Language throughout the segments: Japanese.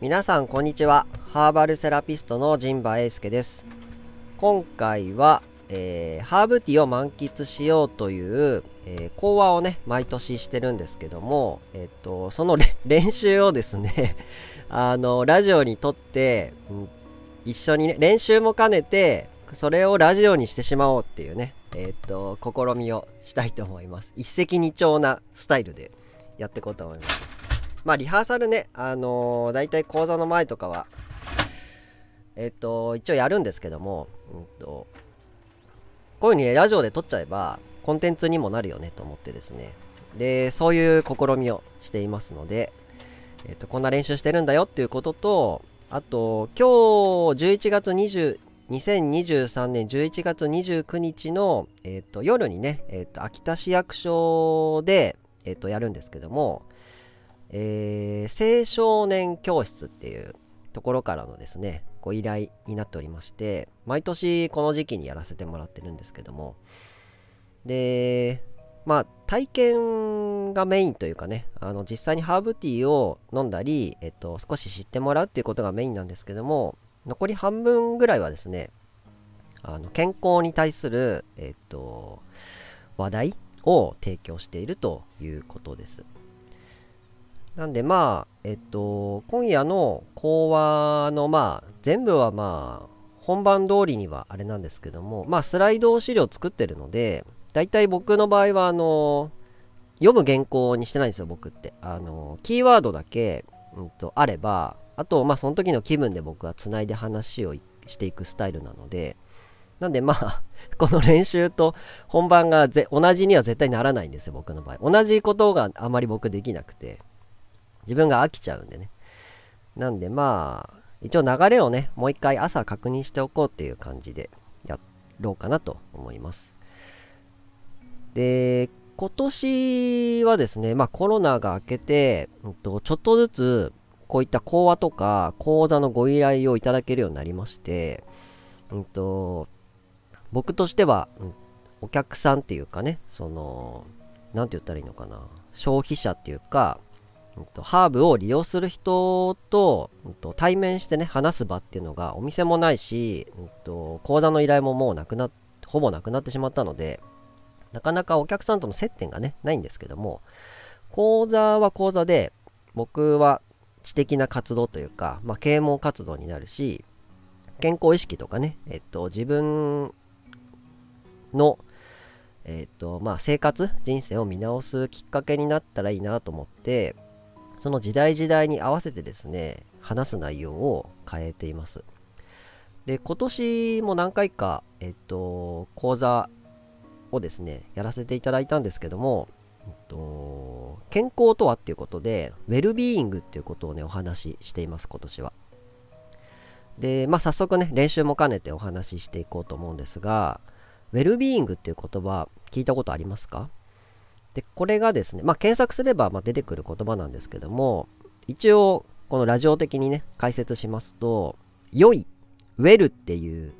皆さんこんにちは。ハーバルセラピストの陣馬英介です。今回は、えー、ハーブティーを満喫しようという、えー、講話をね毎年してるんですけども、えっ、とその 練習をですね あのラジオにとって、うん、一緒にね練習も兼ねてそれをラジオにしてしまおうっていうねえっ、と試みをしたいと思います。一石二鳥なスタイルでやっていこうと思います。まあリハーサルね、あのー、大体講座の前とかは、えっ、と、一応やるんですけども、うんと、こういう風にね、ラジオで撮っちゃえば、コンテンツにもなるよねと思ってですね。で、そういう試みをしていますので、えっ、と、こんな練習してるんだよっていうことと、あと、今日11月20、2023年11月29日の、えーと、夜にね、えーと、秋田市役所で、えーとやるんですけども、えー、青少年教室っていうところからのですねご依頼になっておりまして毎年この時期にやらせてもらってるんですけどもでまあ体験がメインというかねあの実際にハーブティーを飲んだり、えっと、少し知ってもらうっていうことがメインなんですけども残り半分ぐらいはですねあの健康に対する、えっと、話題を提供しているということです。なんでまあ、えっと、今夜の講話のまあ、全部はまあ、本番通りにはあれなんですけども、まあ、スライド資料作ってるので、大体僕の場合は、あの、読む原稿にしてないんですよ、僕って。あの、キーワードだけ、うんと、あれば、あと、まあ、その時の気分で僕はつないで話をしていくスタイルなので、なんでまあ、この練習と本番が同じには絶対ならないんですよ、僕の場合。同じことがあまり僕できなくて。自分が飽きちゃうんでね。なんでまあ、一応流れをね、もう一回朝確認しておこうっていう感じでやろうかなと思います。で、今年はですね、まあコロナが明けて、うんと、ちょっとずつこういった講話とか講座のご依頼をいただけるようになりまして、うんと、僕としては、うん、お客さんっていうかね、その、なんて言ったらいいのかな、消費者っていうか、ハーブを利用する人と、対面してね話す場っていうのがお店もないし、講座の依頼ももうなくなほぼなくなってしまったのでなかなかお客さんとの接点がねないんですけども講座は講座で僕は知的な活動というか、まあ、啓蒙活動になるし健康意識とかね、えっと、自分の、えっとまあ、生活人生を見直すきっかけになったらいいなと思ってその時代時代に合わせてですね、話す内容を変えています。で、今年も何回か、えっと、講座をですね、やらせていただいたんですけども、えっと、健康とはっていうことで、ウェルビーイングっていうことをね、お話ししています、今年は。で、まあ、早速ね、練習も兼ねてお話ししていこうと思うんですが、ウェルビーイングっていう言葉、聞いたことありますか？で、これがですね、まあ、検索すればま出てくる言葉なんですけども、一応、このラジオ的にね、解説しますと、良い、ウェルっていう、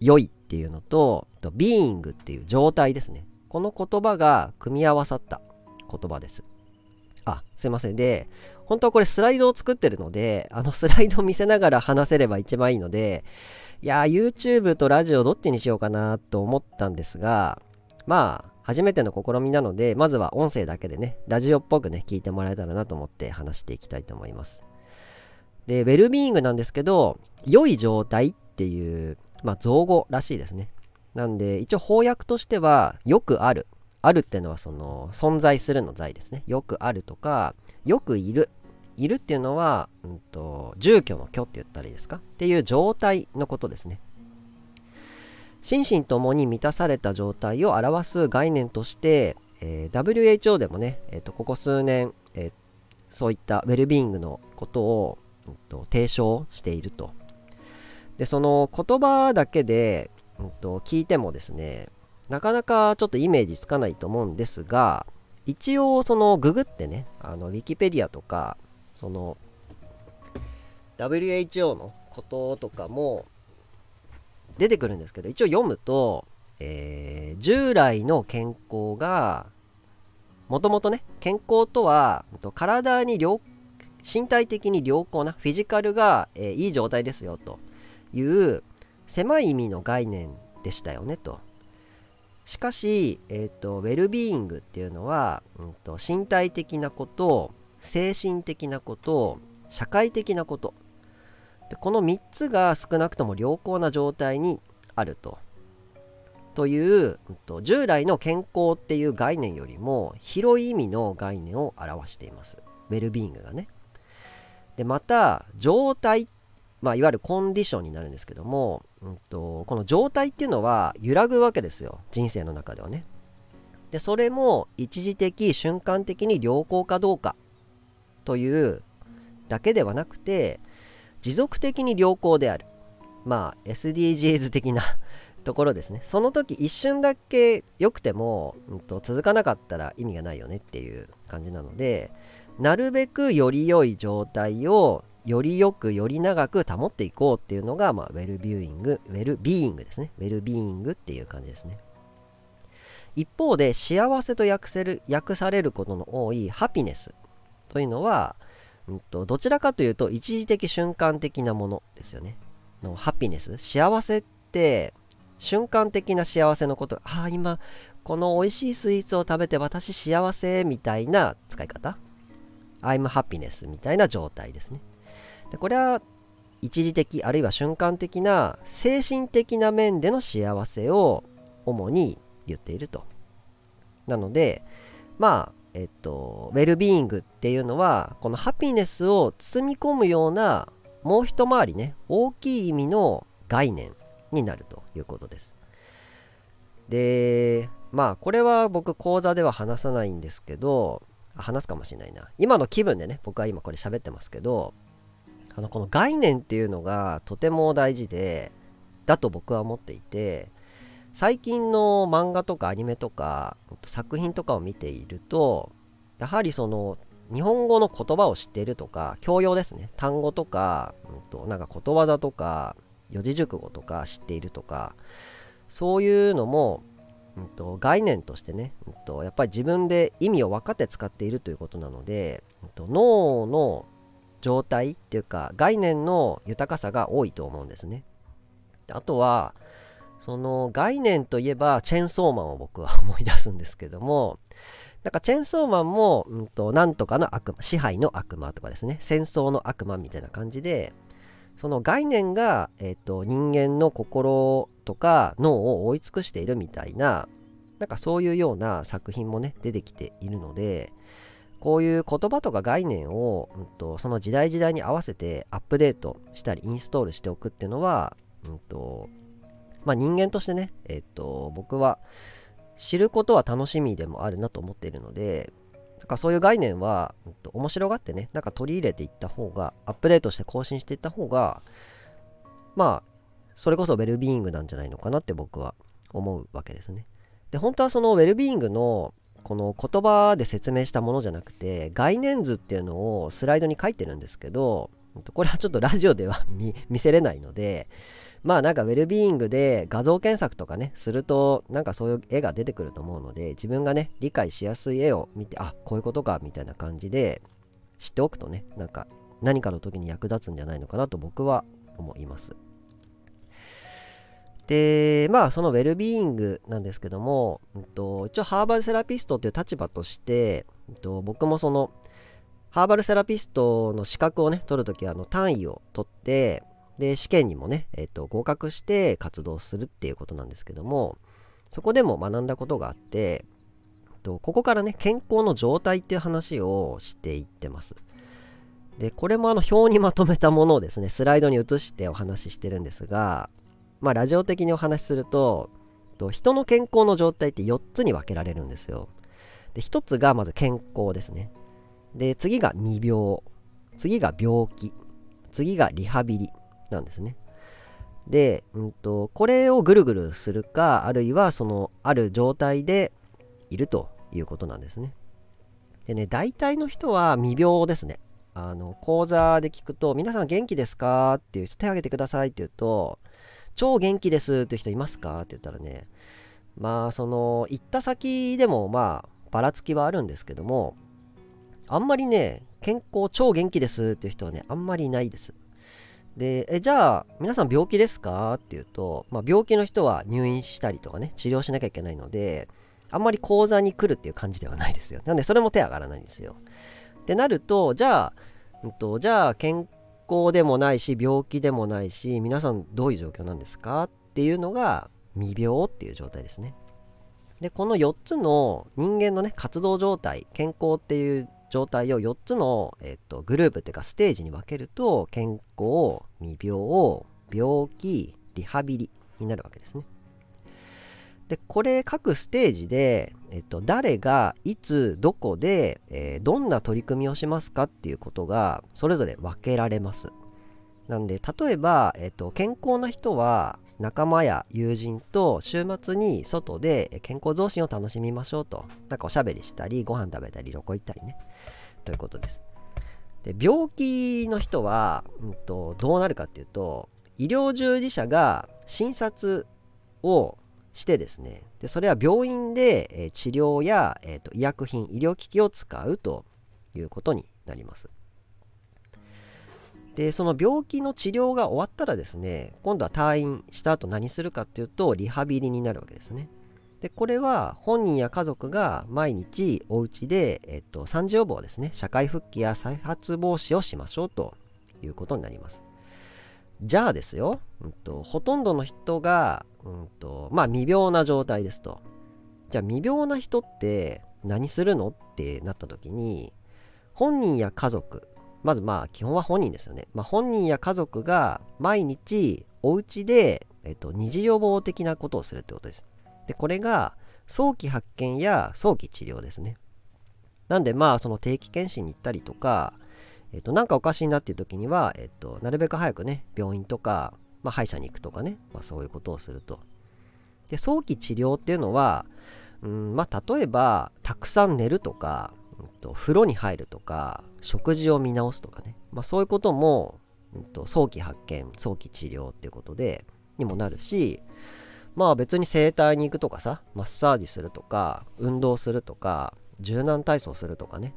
良いっていうのと、とビーイングっていう状態ですね。この言葉が組み合わさった言葉です。あ、すいません。で、本当はこれスライドを作ってるので、あのスライドを見せながら話せれば一番いいので、いやー YouTube とラジオどっちにしようかなと思ったんですが、まあ、初めての試みなので、まずは音声だけでね、ラジオっぽくね、聞いてもらえたらなと思って話していきたいと思います。で、ウェルビーイングなんですけど、良い状態っていう、まあ、造語らしいですね。なんで、一応翻訳としては、よくある。あるっていうのは、その、存在するの在ですね。よくあるとか、よくいる。いるっていうのは、うんと、住居の居って言ったらいいですか？っていう状態のことですね。心身ともに満たされた状態を表す概念として、えー、WHO でもね、えーと、ここ数年、えー、そういったウェルビーイングのことを、うんと、提唱していると。で、その言葉だけで、うんと、聞いてもですね、なかなかちょっとイメージつかないと思うんですが、一応そのググってね、あのウィキペディアとか、その WHO のこととかも出てくるんですけど一応読むと、えー、従来の健康がもともとね健康とは体に身体的に良好なフィジカルが、えー、いい状態ですよという狭い意味の概念でしたよねと。しかし、えーと、ウェルビーイングっていうのは、うんと、身体的なこと精神的なこと社会的なことでこの3つが少なくとも良好な状態にあると。という、従来の健康っていう概念よりも広い意味の概念を表しています。ウェルビーイングがね。でまた状態まあ、いわゆるコンディションになるんですけども、うんと、この状態っていうのは揺らぐわけですよ。人生の中ではね。でそれも一時的瞬間的に良好かどうかというだけではなくて持続的に良好であるまあ SDGs 的な ところですねその時一瞬だけ良くても、うんと続かなかったら意味がないよねっていう感じなのでなるべくより良い状態をよりよくより長く保っていこうっていうのが、まあ、ウェルビューイング、ウェルビーイングですね。ウェルビーイングっていう感じですね。一方で、幸せと訳せる訳されることの多いハピネスというのは、んと、どちらかというと一時的瞬間的なものですよね。のハピネス、幸せって瞬間的な幸せのこと、ああ、今この美味しいスイーツを食べて私幸せみたいな使い方 I'm happiness みたいな状態ですね。でこれは一時的あるいは瞬間的な精神的な面での幸せを主に言っていると。なのでまあえっとウェルビーイングっていうのはこのハピネスを包み込むようなもう一回りね大きい意味の概念になるということです。でまあこれは僕講座では話さないんですけど話すかもしれないな今の気分でね僕は今これ喋ってますけどあのこの概念っていうのがとても大事でだと僕は思っていて最近の漫画とかアニメとか作品とかを見ているとやはりその日本語の言葉を知っているとか教養ですね単語とか、うんと、なんかことわざとか四字熟語とか知っているとかそういうのも、うんと、概念としてね、うんと、やっぱり自分で意味を分かって使っているということなので、うんと脳の状態っていうか概念の豊かさが多いと思うんですね。あとはその概念といえばチェンソーマンを僕は 思い出すんですけどもなんかチェンソーマンも、うんと、なんとかの悪魔支配の悪魔とかですね。戦争の悪魔みたいな感じでその概念が、えーと、人間の心とか脳を覆い尽くしているみたいななんかそういうような作品もね出てきているのでこういう言葉とか概念を、うんと、その時代時代に合わせてアップデートしたりインストールしておくっていうのは、うんとまあ、人間としてね、えっ、と、僕は知ることは楽しみでもあるなと思っているので、なんかそういう概念は、うんと、面白がってね、なんか取り入れていった方が、アップデートして更新していった方が、まあ、それこそウェルビーイングなんじゃないのかなって僕は思うわけですね。で、本当はそのウェルビーイングのこの言葉で説明したものじゃなくて概念図っていうのをスライドに書いてるんですけどこれはちょっとラジオでは見せれないのでまあなんかウェルビーイングで画像検索とかねするとなんかそういう絵が出てくると思うので自分がね理解しやすい絵を見てあこういうことかみたいな感じで知っておくとねなんか何かの時に役立つんじゃないのかなと僕は思います。で、まあ、そのウェルビーイングなんですけども、うんと、一応ハーバルセラピストっていう立場として、うんと、僕もその、ハーバルセラピストの資格をね、取るときは、あの、単位を取って、で、試験にもね、えっ、と、合格して活動するっていうことなんですけども、そこでも学んだことがあって、とここからね、健康の状態っていう話をしていってます。で、これもあの表にまとめたものをですね、スライドに移してお話ししてるんですが、まあラジオ的にお話しすると人の健康の状態って4つに分けられるんですよ。で1つがまず健康ですね。で次が未病。次が病気。次がリハビリ。なんですね。で、うんと、これをぐるぐるするかあるいはそのある状態でいるということなんですね。でね大体の人は未病ですね。あの講座で聞くと皆さん元気ですか？っていう人手挙げてくださいって言うと超元気ですっていう人いますか？って言ったらね、まあ、その、行った先でも、まあ、ばらつきはあるんですけども、あんまりね、健康超元気ですっていう人はね、あんまりいないです。で、えじゃあ、皆さん病気ですか？っていうと、まあ、病気の人は入院したりとかね、治療しなきゃいけないので、あんまり講座に来るっていう感じではないですよ。なんで、それも手上がらないんですよ。ってなると、じゃあ、うんと、じゃあ、健康でもないし、病気でもないし、皆さんどういう状況なんですか？っていうのが、未病っていう状態ですね。で、この4つの人間のね、活動状態、健康っていう状態を4つの、えっと、グループっていうかステージに分けると健康未病病気リハビリになるわけですね。でこれ各ステージで、えっと、誰がいつどこで、えー、どんな取り組みをしますかっていうことがそれぞれ分けられます。なんで例えば、えっと、健康な人は仲間や友人と週末に外で健康増進を楽しみましょうと。なんかおしゃべりしたり、ご飯食べたり、旅行行ったりね。ということです。で病気の人は、うんと、どうなるかっていうと、医療従事者が診察をしてですね、でそれは病院で、え治療や、えーと医薬品、医療機器を使うということになります。でその病気の治療が終わったらですね今度は退院した後何するかっていうとリハビリになるわけですね。でこれは本人や家族が毎日お家で、えっと、産児予防ですね。社会復帰や再発防止をしましょうということになります。じゃあですよ、うんと、ほとんどの人が、うんとまあ、未病な状態ですと。じゃあ未病な人って何するのってなった時に本人や家族まずまあ基本は本人ですよね。まあ、本人や家族が毎日お家で、えっと、二次予防的なことをするってことです。で、これが早期発見や早期治療ですね。なんでまあその定期検診に行ったりとか、えっと、なんかおかしいなっていう時には、えっと、なるべく早くね、病院とか、まあ、歯医者に行くとかね、まあ、そういうことをすると。で、早期治療っていうのは、うんまあ、例えば、たくさん寝るとか、うんと、風呂に入るとか食事を見直すとかね、まあ、そういうことも、うんと、早期発見早期治療っていうことでにもなるしまあ別に整体に行くとかさマッサージするとか運動するとか柔軟体操するとかね。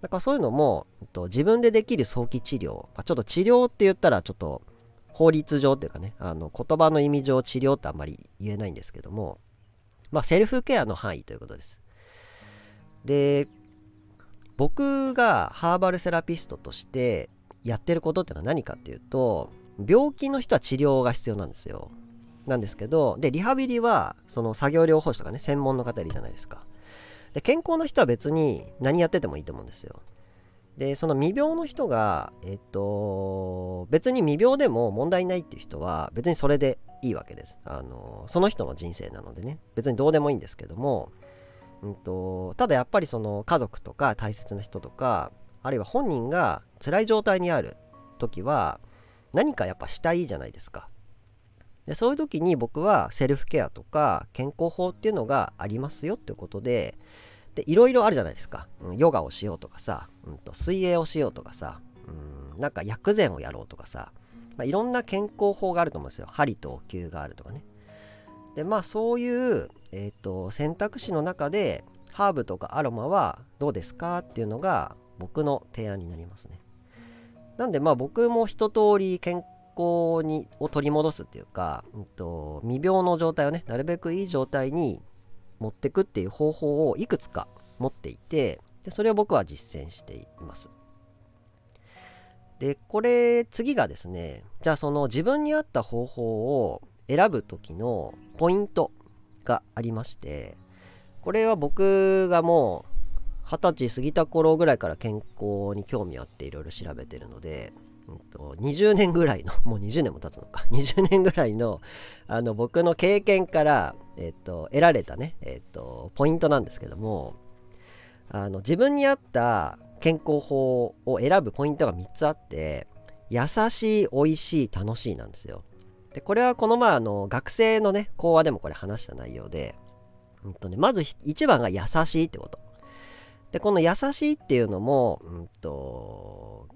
だからそういうのも、うんと、自分でできる早期治療、まあ、ちょっと治療って言ったらちょっと法律上っていうかねあの言葉の意味上治療ってあんまり言えないんですけどもまあセルフケアの範囲ということです。で僕がハーバルセラピストとしてやってることってのは何かっていうと病気の人は治療が必要なんですよ。なんですけどでリハビリはその作業療法士とかね専門の方いるじゃないですか。で健康な人は別に何やっててもいいと思うんですよ。でその未病の人がえっと別に未病でも問題ないっていう人は別にそれでいいわけです。あのその人の人生なのでね。別にどうでもいいんですけどもうんと、ただやっぱりその家族とか大切な人とかあるいは本人が辛い状態にある時は何かやっぱしたいじゃないですか。でそういう時に僕はセルフケアとか健康法っていうのがありますよっていうことででいろいろあるじゃないですか、うん、ヨガをしようとかさ、うんと、水泳をしようとかさ、うん、なんか薬膳をやろうとかさ、まあ、いろんな健康法があると思うんですよ。針とお灸があるとかね。でまあそういうえーと、選択肢の中でハーブとかアロマはどうですかっていうのが僕の提案になりますね。なんでまあ僕も一通り健康にを取り戻すっていうか、うんと、未病の状態をねなるべくいい状態に持ってくっていう方法をいくつか持っていてでそれを僕は実践しています。でこれ次がですねじゃあその自分に合った方法を選ぶ時のポイントがありましてこれは僕がもう二十歳過ぎた頃ぐらいから健康に興味あっていろいろ調べてるので、うんと、20年ぐらいのもう20年も経つのか。20年ぐらいのあの僕の経験から、えっと、得られたね、えっと、ポイントなんですけどもあの自分に合った健康法を選ぶポイントが3つあって優しい美味しい楽しいなんですよ。でこれはこの前あの学生のね講話でもこれ話した内容で、うんとね、まず1番が優しいってことでこの優しいっていうのも、うんと、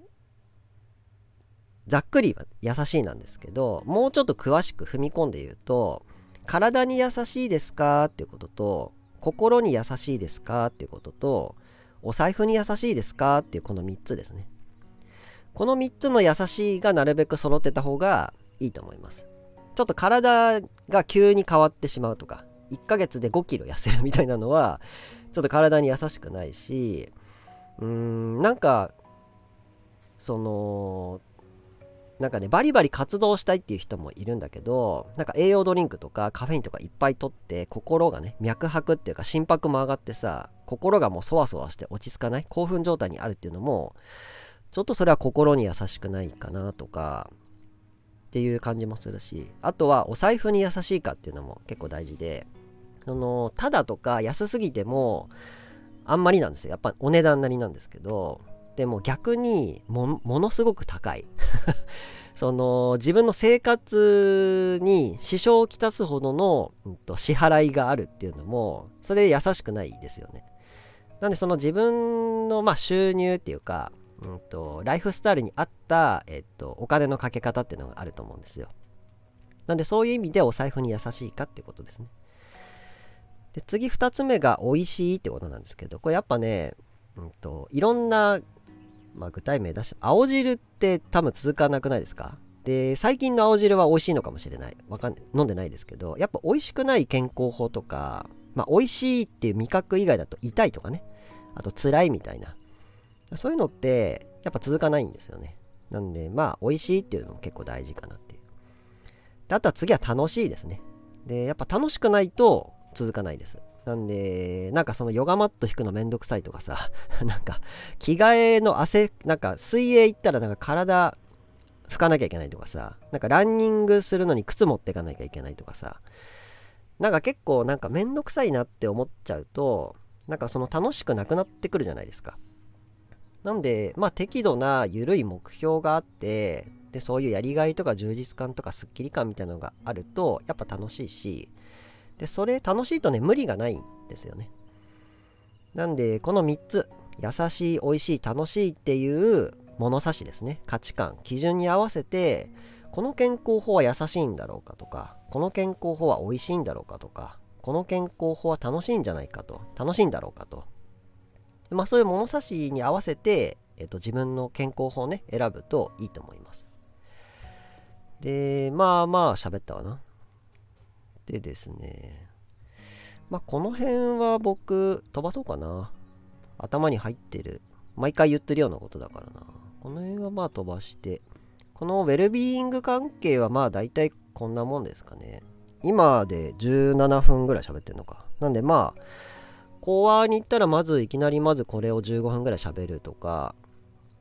ざっくり優しいなんですけどもうちょっと詳しく踏み込んで言うと体に優しいですかっていうことと心に優しいですかっていうこととお財布に優しいですかっていうこの3つですね。この3つの優しいがなるべく揃ってた方がいいと思います。ちょっと体が急に変わってしまうとか、1ヶ月で5キロ痩せるみたいなのは、ちょっと体に優しくないし、うーん、なんか、その、なんかね、バリバリ活動したいっていう人もいるんだけど、なんか栄養ドリンクとかカフェインとかいっぱいとって、心がね、脈拍っていうか心拍も上がってさ、心がもうそわそわして落ち着かない、興奮状態にあるっていうのも、ちょっとそれは心に優しくないかなとか、っていう感じもするし、あとはお財布に優しいかっていうのも結構大事で、その、ただとか安すぎても、あんまりなんですよ。やっぱお値段なりなんですけど、でも逆にものすごく高い その自分の生活に支障をきたすほどの、うんと、支払いがあるっていうのもそれ優しくないですよねなんでその自分の、まあ、収入っていうか、うんと、ライフスタイルに合った、えっと、お金のかけ方っていうのがあると思うんですよなんでそういう意味でお財布に優しいかっていうことですねで次2つ目が美味しいってことなんですけどこれやっぱね、うんといろんなまあ、具体名出して、青汁って多分続かなくないですか？で、最近の青汁は美味しいのかもしれない。わかん。飲んでないですけど、やっぱ美味しくない健康法とか、まあ、美味しいっていう味覚以外だと痛いとかね。あと辛いみたいな。そういうのって、やっぱ続かないんですよね。なんで、まあ、美味しいっていうのも結構大事かなっていう。であとは次は楽しいですね。で、やっぱ楽しくないと続かないです。なんで、なんかそのヨガマット引くのめんどくさいとかさ、なんか着替えの汗、なんか水泳行ったらなんか体拭かなきゃいけないとかさ、なんかランニングするのに靴持ってかなきゃいけないとかさ、なんか結構なんかめんどくさいなって思っちゃうと、なんかその楽しくなくなってくるじゃないですか。なんで、まあ適度な緩い目標があって、で、そういうやりがいとか充実感とかスッキリ感みたいなのがあると、やっぱ楽しいし、で、それ楽しいとね、無理がないんですよね。なんで、この3つ、優しい、美味しい、楽しいっていう物差しですね。価値観、基準に合わせて、この健康法は優しいんだろうかとか、この健康法は美味しいんだろうかとか、この健康法は楽しいんじゃないかと、楽しいんだろうかと。まあそういう物差しに合わせて、えっと、自分の健康法をね、選ぶといいと思います。で、まあまあ喋ったわな。でですね、まあ、この辺は僕、飛ばそうかな。頭に入ってる。毎回言ってるようなことだからな。この辺はまあ飛ばして、このウェルビーイング関係はまあ大体こんなもんですかね。今で17分ぐらい喋ってるのか。なんでまあ、講話に行ったらまずいきなりまずこれを15分ぐらい喋るとか、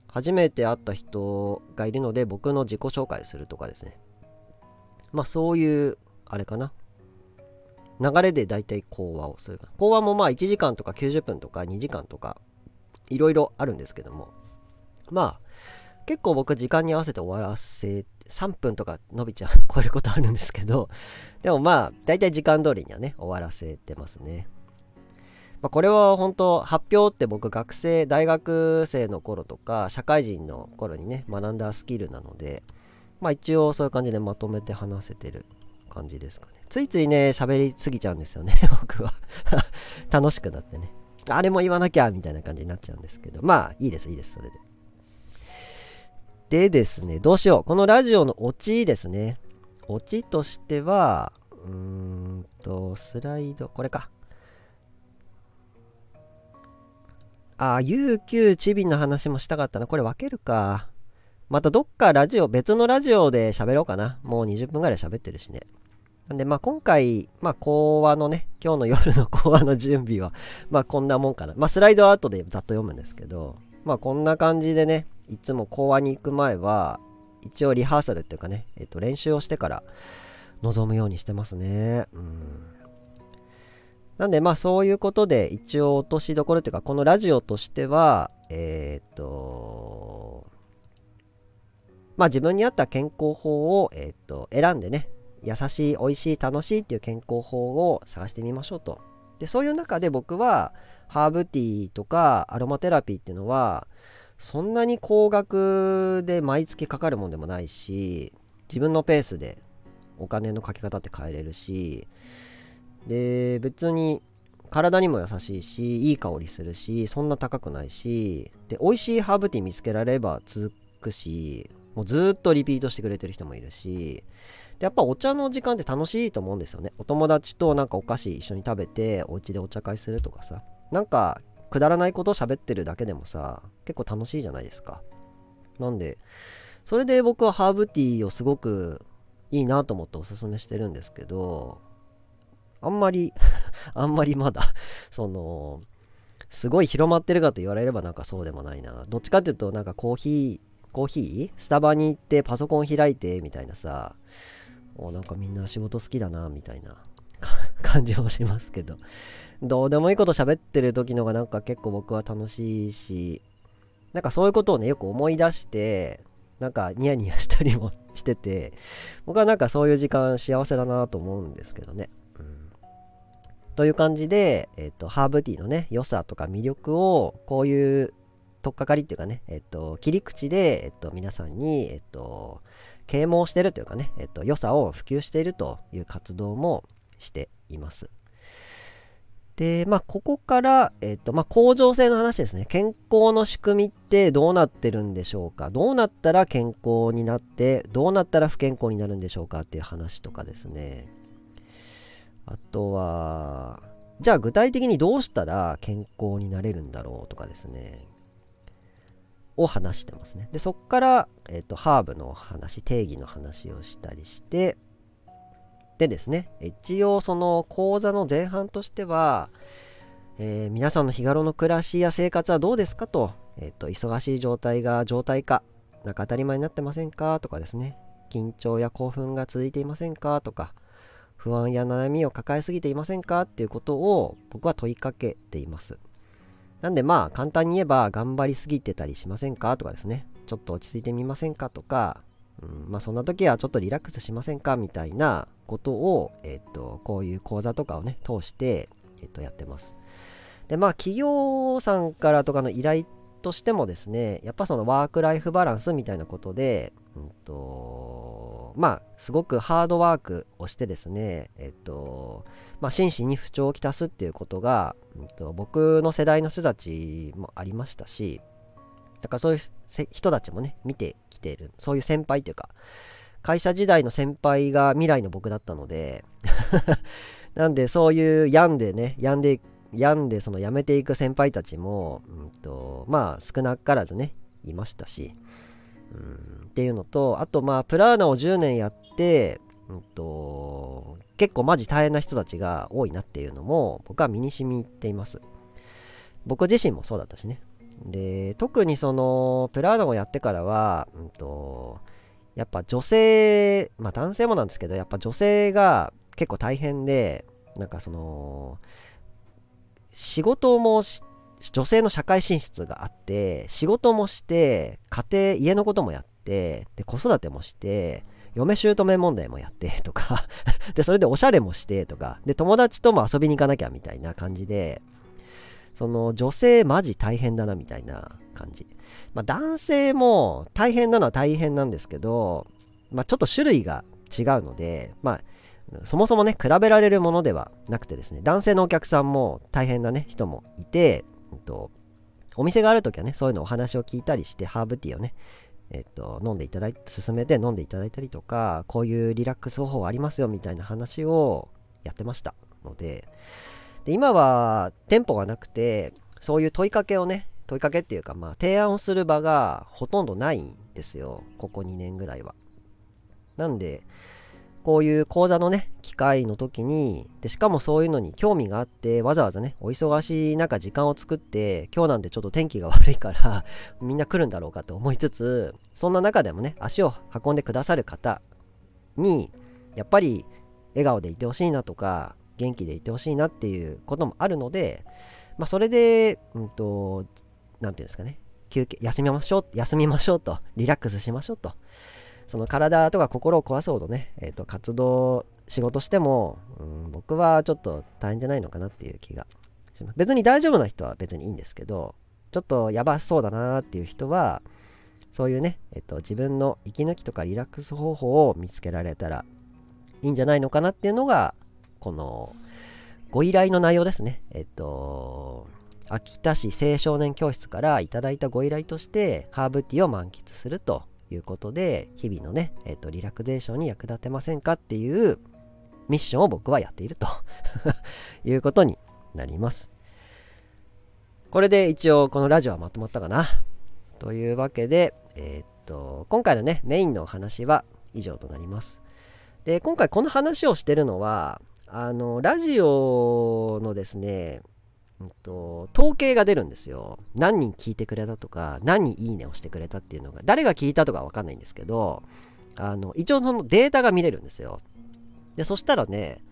初めて会った人がいるので僕の自己紹介するとかですね。まあそういう、あれかな。流れで大体講話をする。講話もまあ1時間とか90分とか2時間とかいろいろあるんですけども、まあ結構僕時間に合わせて終わらせ、3分とか伸びちゃう、超えることあるんですけど、でもまあ大体時間通りにはね、終わらせてますね。まあ、これは本当発表って僕学生、大学生の頃とか社会人の頃にね、学んだスキルなので、まあ一応そういう感じでまとめて話せてる感じですかね。ついついね、喋りすぎちゃうんですよね、僕は 楽しくなってね。あれも言わなきゃみたいな感じになっちゃうんですけど、まあ、いいです、いいです、それで。でですね、どうしよう。このラジオのオチですね。オチとしては、うーんと、スライド、これか。あ、UQ チビンの話もしたかったな。これ分けるか。またどっかラジオ、別のラジオで喋ろうかな。もう20分ぐらい喋ってるしね。なんで、まあ今回、まあ講話のね、今日の夜の 講話の準備は、まあこんなもんかな。まあスライドアートでざっと読むんですけど、まあこんな感じでね、いつも講話に行く前は、一応リハーサルっていうかね、えっと練習をしてから臨むようにしてますね。うん。なんでまあそういうことで一応落としどころっていうかこのラジオとしてはえっ、とまあ自分に合った健康法を、えっ、と選んでね優しい美味しい楽しいっていう健康法を探してみましょうと。でそういう中で僕はハーブティーとかアロマテラピーっていうのはそんなに高額で毎月かかるもんでもないし自分のペースでお金のかけ方って変えれるしで別に体にも優しいしいい香りするしそんな高くないしで美味しいハーブティー見つけられれば続くしもうずっとリピートしてくれてる人もいるしでやっぱお茶の時間って楽しいと思うんですよね。お友達となんかお菓子一緒に食べてお家でお茶会するとかさ。なんかくだらないことを喋ってるだけでもさ結構楽しいじゃないですか。なんでそれで僕はハーブティーをすごくいいなと思っておすすめしてるんですけどあんまり あんまりまだそのすごい広まってるかと言われればなんかそうでもないな。どっちかっていうとなんかコーヒーコーヒー？スタバに行ってパソコン開いてみたいなさ。おなんかみんな仕事好きだなみたいな。感じもしますけど。どうでもいいこと喋ってる時のがなんか結構僕は楽しいし。なんかそういうことをねよく思い出してなんかニヤニヤしたりもしてて。僕はなんかそういう時間幸せだなと思うんですけどね、という感じで、えっ、ー、とハーブティーのね良さとか魅力をこういう取っかかりっていうかね、えっ、ー、と切り口で、えっ、ー、と皆さんに、えっと啓蒙してるというかね、えっと、良さを普及しているという活動もしています。で、まあ、ここから、えっ、と、まあ、向上性の話ですね。健康の仕組みってどうなってるんでしょうか？どうなったら健康になって、どうなったら不健康になるんでしょうかっていう話とかですね。あとは、じゃあ具体的にどうしたら健康になれるんだろうとかですね。を話してますね。で、そっから、えっ、と、ハーブの話、定義の話をしたりして、でですね、一応その講座の前半としては、えー、皆さんの日頃の暮らしや生活はどうですかと、えっ、ー、と、忙しい状態が状態化、なんか当たり前になってませんかとかですね、緊張や興奮が続いていませんかとか、不安や悩みを抱えすぎていませんかっていうことを僕は問いかけています。なんでまあ簡単に言えば頑張りすぎてたりしませんかとかですね、ちょっと落ち着いてみませんかとか、うん、まあそんな時はちょっとリラックスしませんかみたいなことを、えっ、と、こういう講座とかをね、通して、えっ、と、やってます。で、まあ企業さんからとかの依頼としてもですね、やっぱそのワークライフバランスみたいなことで、うんと、まあ、すごくハードワークをしてですね、えっと、まあ、心身に不調をきたすっていうことが、うんと、僕の世代の人たちもありましたし、だからそういう人たちもね、見てきている、そういう先輩というか、会社時代の先輩が未来の僕だったので なんでそういう病んでね、病んで、病んでその辞めていく先輩たちも、うんと、まあ少なからずね、いましたし、っていうのと、あとまあプラーナを10年やって、うんと、結構マジ大変な人たちが多いなっていうのも僕は身に染みています。僕自身もそうだったしね。で特にそのプラーナをやってからは、うんと、やっぱ女性まあ男性もなんですけどやっぱ女性が結構大変でなんかその仕事も女性の社会進出があって仕事もして家庭家のこともやってで子育てもして嫁姑問題もやってとかでそれでおしゃれもしてとかで友達とも遊びに行かなきゃみたいな感じでその女性マジ大変だなみたいな感じ。まあ、男性も大変なのは大変なんですけど、まあ、ちょっと種類が違うので、まあ、そもそもね、比べられるものではなくてですね、男性のお客さんも大変なね、人もいて、っと、お店があるときはね、そういうのお話を聞いたりして、ハーブティーをね、えっと、飲んでいただいて、進めて飲んでいただいたりとか、こういうリラックス方法ありますよみたいな話をやってました。ので、で今は店舗がなくてそういう問いかけをね問いかけっていうかまあ提案をする場がほとんどないんですよ。ここ2年ぐらいは。なんでこういう講座のね機会の時にでしかもそういうのに興味があってわざわざねお忙しい中時間を作って今日なんてちょっと天気が悪いから みんな来るんだろうかと思いつつそんな中でもね足を運んでくださる方にやっぱり笑顔でいてほしいなとか元気でいてほしいなっていうこともあるので、まあ、それで、うんと、なんていうんですかね、休憩、休みましょう、休みましょうと、リラックスしましょうと。その体とか心を壊すほどね、えーと、活動、仕事しても、うん、僕はちょっと大変じゃないのかなっていう気がします。別に大丈夫な人は別にいいんですけど、ちょっとやばそうだなっていう人は、そういうね、えっと、自分の息抜きとかリラックス方法を見つけられたらいいんじゃないのかなっていうのがこのご依頼の内容ですね。えっと、秋田市青少年教室からいただいたご依頼として、ハーブティーを満喫するということで、日々のね、えっと、リラクゼーションに役立てませんかっていうミッションを僕はやっていると いうことになります。これで一応このラジオはまとまったかな。というわけで、えー、っと、今回のね、メインのお話は以上となります。で、今回この話をしてるのは、あの、ラジオのですね、うんと、統計が出るんですよ。何人聞いてくれたとか、何人いいねをしてくれたっていうのが、誰が聞いたとかわかんないんですけど、あの、一応そのデータが見れるんですよ。で、そしたらね、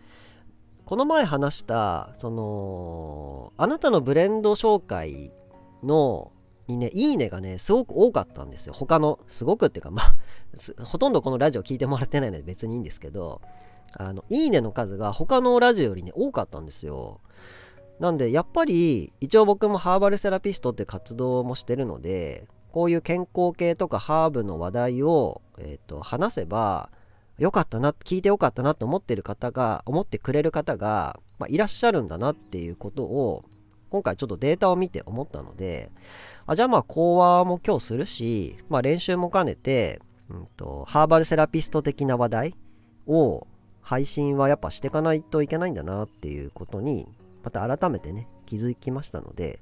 この前話した、その、あなたのブレンド紹介の、にね、いいねがね、すごく多かったんですよ。他の、すごくっていうか、まあ、ほとんどこのラジオ聞いてもらってないので別にいいんですけど、あの、いいねの数が他のラジオよりね、多かったんですよ。なんで、やっぱり、一応僕もハーバルセラピストって活動もしてるので、こういう健康系とかハーブの話題を、え、ー、と、話せば、よかったな、聞いてよかったなと思ってる方が、思ってくれる方が、まあ、いらっしゃるんだなっていうことを、今回ちょっとデータを見て思ったので、あじゃあまあ講話も今日するし、まあ練習も兼ねて、うんと、ハーバルセラピスト的な話題を配信はやっぱしていかないといけないんだなっていうことに、また改めてね、気づきましたので、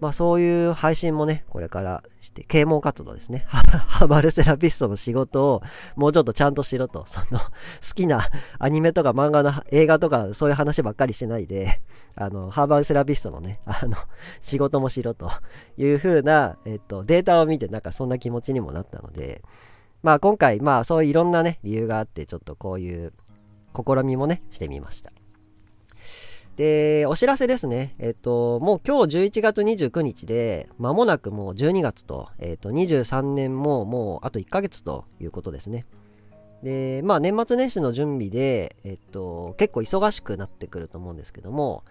まあそういう配信もね、これからして、啓蒙活動ですね。ハバルセラピストの仕事をもうちょっとちゃんとしろと。その、好きなアニメとか漫画の映画とかそういう話ばっかりしてないで、あの、ハーバルセラピストのね、あの、仕事もしろという風な、えっと、データを見てなんかそんな気持ちにもなったので、まあ今回、まあそういういろんなね、理由があって、ちょっとこういう試みもね、してみました。で、お知らせですね。えっ、と、もう今日11月29日で、間もなくもう12月と、えっ、と、23年ももうあと1ヶ月ということですね。で、まあ年末年始の準備で、えっ、と、結構忙しくなってくると思うんですけども、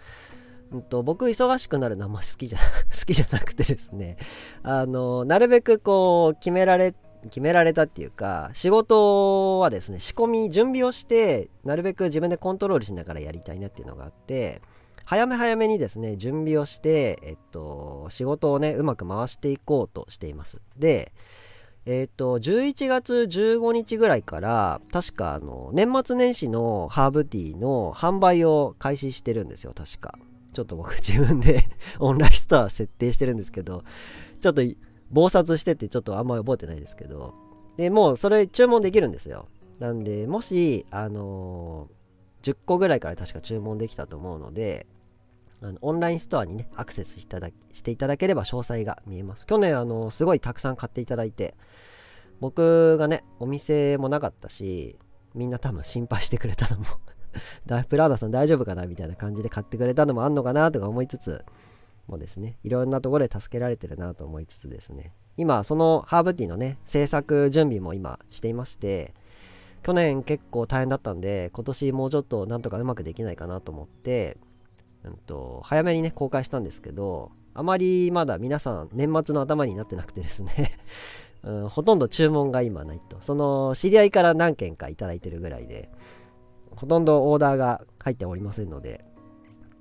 んと、僕忙しくなるのはあんま好きじゃ、好きじゃなくてですね、あの、なるべくこう、決められ決められたっていうか、仕事はですね、仕込み、準備をして、なるべく自分でコントロールしながらやりたいなっていうのがあって、早め早めにですね、準備をして、えっと、仕事をね、うまく回していこうとしています。で、えっと、11月15日ぐらいから、確か、あの、年末年始のハーブティーの販売を開始してるんですよ、確か。ちょっと僕自分で オンラインストア設定してるんですけど、ちょっと暴殺しててちょっとあんまり覚えてないですけど、で、もうそれ注文できるんですよ。なんで、もし、あのー、10個ぐらいから確か注文できたと思うので、あのオンラインストアにね、アクセスしただしていただければ詳細が見えます。去年、あのー、すごいたくさん買っていただいて、僕がね、お店もなかったし、みんな多分心配してくれたのも プラーナさん大丈夫かな？みたいな感じで買ってくれたのもあんのかな？とか思いつつ、もですね、いろんなところで助けられてるなと思いつつですね、今、そのハーブティーのね、制作準備も今していまして、去年結構大変だったんで、今年もうちょっとなんとかうまくできないかなと思って、うんと、早めにね、公開したんですけど、あまりまだ皆さん年末の頭になってなくてですね うん、ほとんど注文が今ないと。その知り合いから何件か頂いてるぐらいで、ほとんどオーダーが入っておりませんので、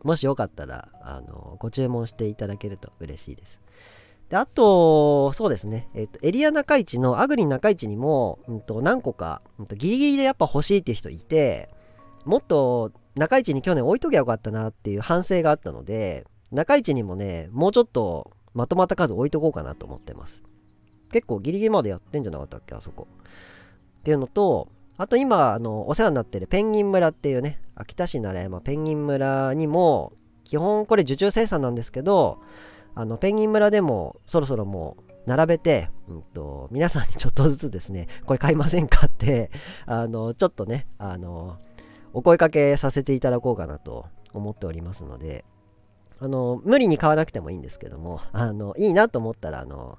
もしよかったら、あの、ご注文していただけると嬉しいです。で、あと、そうですね、えっ、と、エリア中市の、アグリ中市にも、うんと、何個か、うんと、ギリギリでやっぱ欲しいっていう人いて、もっと中市に去年置いときゃよかったなっていう反省があったので、中市にもね、もうちょっとまとまった数置いとこうかなと思ってます。結構ギリギリまでやってんじゃなかったっけ、あそこ。っていうのと、あと今、あの、お世話になってるペンギン村っていうね、秋田市奈良山ペンギン村にも、基本これ受注生産なんですけど、あの、ペンギン村でもそろそろもう並べて、うんと、皆さんにちょっとずつですね、これ買いませんかって、あの、ちょっとね、あの、お声かけさせていただこうかなと思っておりますので、あの、無理に買わなくてもいいんですけども、あの、いいなと思ったら、あの、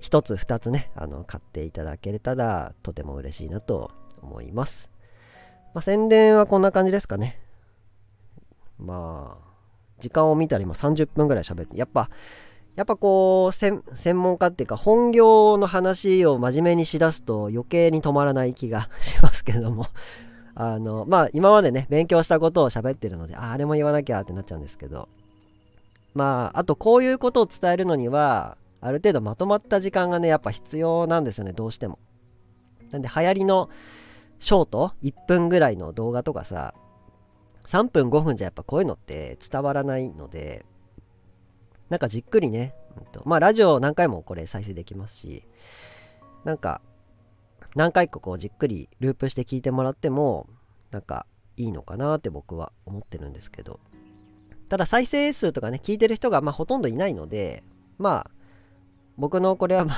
一つ二つね、あの、買っていただけたらとても嬉しいなと思います。まあ、宣伝はこんな感じですかね。まあ、時間を見たら今30分ぐらい喋って、やっぱ、やっぱこう、専門家っていうか本業の話を真面目にしだすと余計に止まらない気がしますけども。あの、まあ今までね、勉強したことを喋ってるので、ああれも言わなきゃってなっちゃうんですけど、まあ、あとこういうことを伝えるのには、ある程度まとまった時間がね、やっぱ必要なんですよね、どうしても。なんで流行りのショート、1分ぐらいの動画とかさ、3分5分じゃやっぱこういうのって伝わらないので、なんかじっくりね、うんと、まあラジオ何回もこれ再生できますし、なんか何回かこうじっくりループして聞いてもらっても、なんかいいのかなって僕は思ってるんですけど、ただ再生数とかね、聞いてる人がまあほとんどいないので、まあ、僕のこれはまあ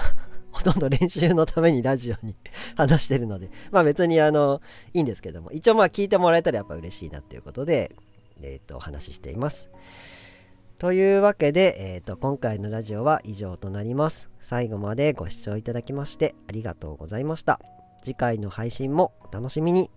ほとんど練習のためにラジオに 話してるので、まあ別にあの、いいんですけども、一応まあ聞いてもらえたらやっぱ嬉しいなっていうことで、えっ、ー、と、お話ししています。というわけで、えっ、ー、と、今回のラジオは以上となります。最後までご視聴いただきましてありがとうございました。次回の配信もお楽しみに。